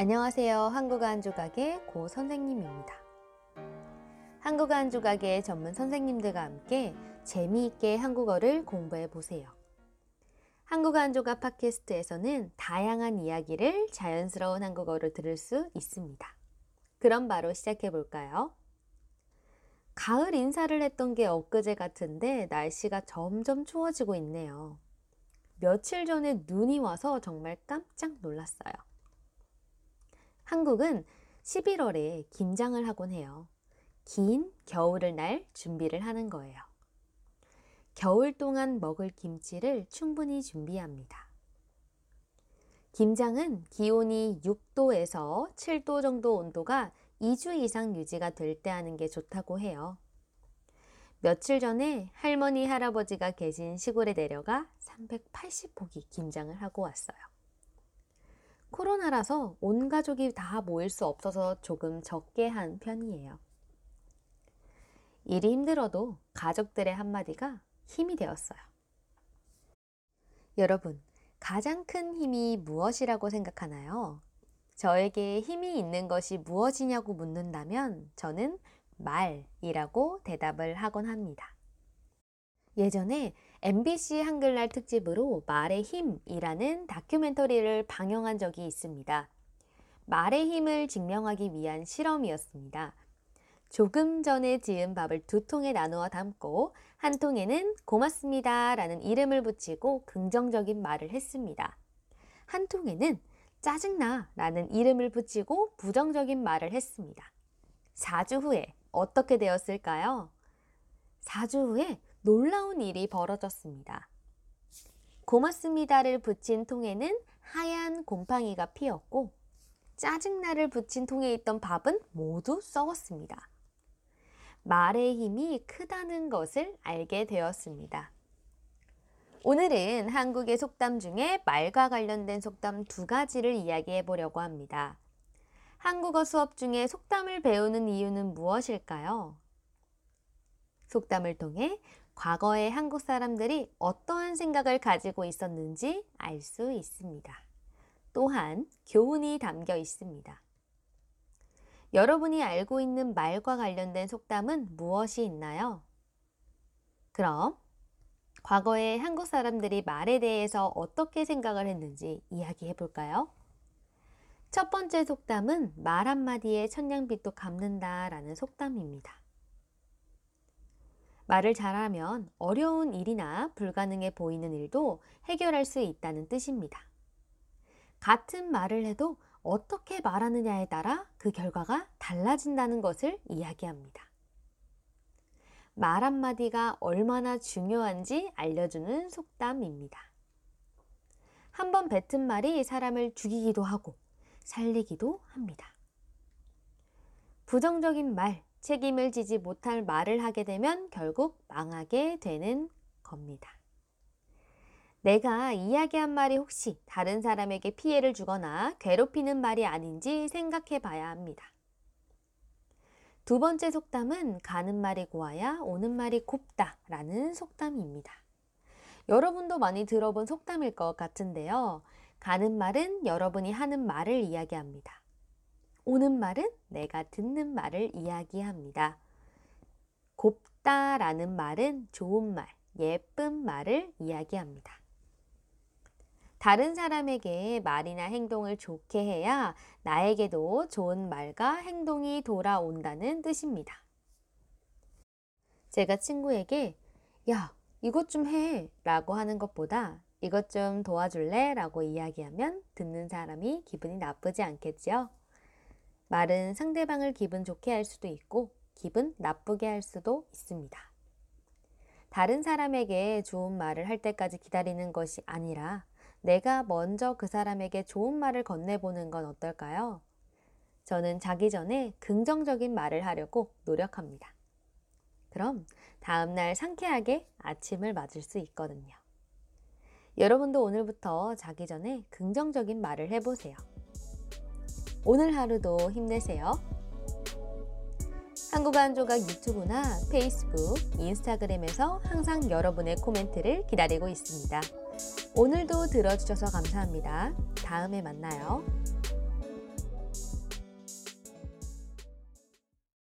안녕하세요. 한국어 한 조각의 고 선생님입니다. 한국어 한 조각의 전문 선생님들과 함께 재미있게 한국어를 공부해 보세요. 한국어 한 조각 팟캐스트에서는 다양한 이야기를 자연스러운 한국어로 들을 수 있습니다. 그럼 바로 시작해 볼까요? 가을 인사를 했던 게 엊그제 같은데 날씨가 점점 추워지고 있네요. 며칠 전에 눈이 와서 정말 깜짝 놀랐어요. 한국은 11월에 김장을 하곤 해요. 긴 겨울을 날 준비를 하는 거예요. 겨울 동안 먹을 김치를 충분히 준비합니다. 김장은 기온이 6도에서 7도 정도 온도가 2주 이상 유지가 될 때 하는 게 좋다고 해요. 며칠 전에 할머니, 할아버지가 계신 시골에 내려가 380포기 김장을 하고 왔어요. 코로나라서 온 가족이 다 모일 수 없어서 조금 적게 한 편이에요. 일이 힘들어도 가족들의 한마디가 힘이 되었어요. 여러분, 가장 큰 힘이 무엇이라고 생각하나요? 저에게 힘이 있는 것이 무엇이냐고 묻는다면 저는 말이라고 대답을 하곤 합니다. 예전에 MBC 한글날 특집으로 말의 힘이라는 다큐멘터리를 방영한 적이 있습니다. 말의 힘을 증명하기 위한 실험이었습니다. 조금 전에 지은 밥을 두 통에 나누어 담고 한 통에는 고맙습니다 라는 이름을 붙이고 긍정적인 말을 했습니다. 한 통에는 짜증나 라는 이름을 붙이고 부정적인 말을 했습니다. 4주 후에 어떻게 되었을까요? 4주 후에 놀라운 일이 벌어졌습니다. 고맙습니다를 붙인 통에는 하얀 곰팡이가 피었고 짜증나를 붙인 통에 있던 밥은 모두 썩었습니다. 말의 힘이 크다는 것을 알게 되었습니다. 오늘은 한국의 속담 중에 말과 관련된 속담 두 가지를 이야기해 보려고 합니다. 한국어 수업 중에 속담을 배우는 이유는 무엇일까요? 속담을 통해 과거의 한국 사람들이 어떠한 생각을 가지고 있었는지 알 수 있습니다. 또한 교훈이 담겨 있습니다. 여러분이 알고 있는 말과 관련된 속담은 무엇이 있나요? 그럼 과거의 한국 사람들이 말에 대해서 어떻게 생각을 했는지 이야기해 볼까요? 첫 번째 속담은 말 한마디에 천냥빚도 갚는다 라는 속담입니다. 말을 잘하면 어려운 일이나 불가능해 보이는 일도 해결할 수 있다는 뜻입니다. 같은 말을 해도 어떻게 말하느냐에 따라 그 결과가 달라진다는 것을 이야기합니다. 말 한마디가 얼마나 중요한지 알려주는 속담입니다. 한 번 뱉은 말이 사람을 죽이기도 하고 살리기도 합니다. 부정적인 말, 책임을 지지 못할 말을 하게 되면 결국 망하게 되는 겁니다. 내가 이야기한 말이 혹시 다른 사람에게 피해를 주거나 괴롭히는 말이 아닌지 생각해 봐야 합니다. 두 번째 속담은 가는 말이 고와야 오는 말이 곱다 라는 속담입니다. 여러분도 많이 들어본 속담일 것 같은데요. 가는 말은 여러분이 하는 말을 이야기합니다. 오는 말은 내가 듣는 말을 이야기합니다. 곱다 라는 말은 좋은 말, 예쁜 말을 이야기합니다. 다른 사람에게 말이나 행동을 좋게 해야 나에게도 좋은 말과 행동이 돌아온다는 뜻입니다. 제가 친구에게, 야, 이것 좀 해. 라고 하는 것보다 이것 좀 도와줄래? 라고 이야기하면 듣는 사람이 기분이 나쁘지 않겠지요? 말은 상대방을 기분 좋게 할 수도 있고 기분 나쁘게 할 수도 있습니다. 다른 사람에게 좋은 말을 할 때까지 기다리는 것이 아니라 내가 먼저 그 사람에게 좋은 말을 건네보는 건 어떨까요? 저는 자기 전에 긍정적인 말을 하려고 노력합니다. 그럼 다음날 상쾌하게 아침을 맞을 수 있거든요. 여러분도 오늘부터 자기 전에 긍정적인 말을 해보세요. 오늘 하루도 힘내세요. 한국어 한 조각 유튜브나 페이스북, 인스타그램에서 항상 여러분의 코멘트를 기다리고 있습니다. 오늘도 들어주셔서 감사합니다. 다음에 만나요.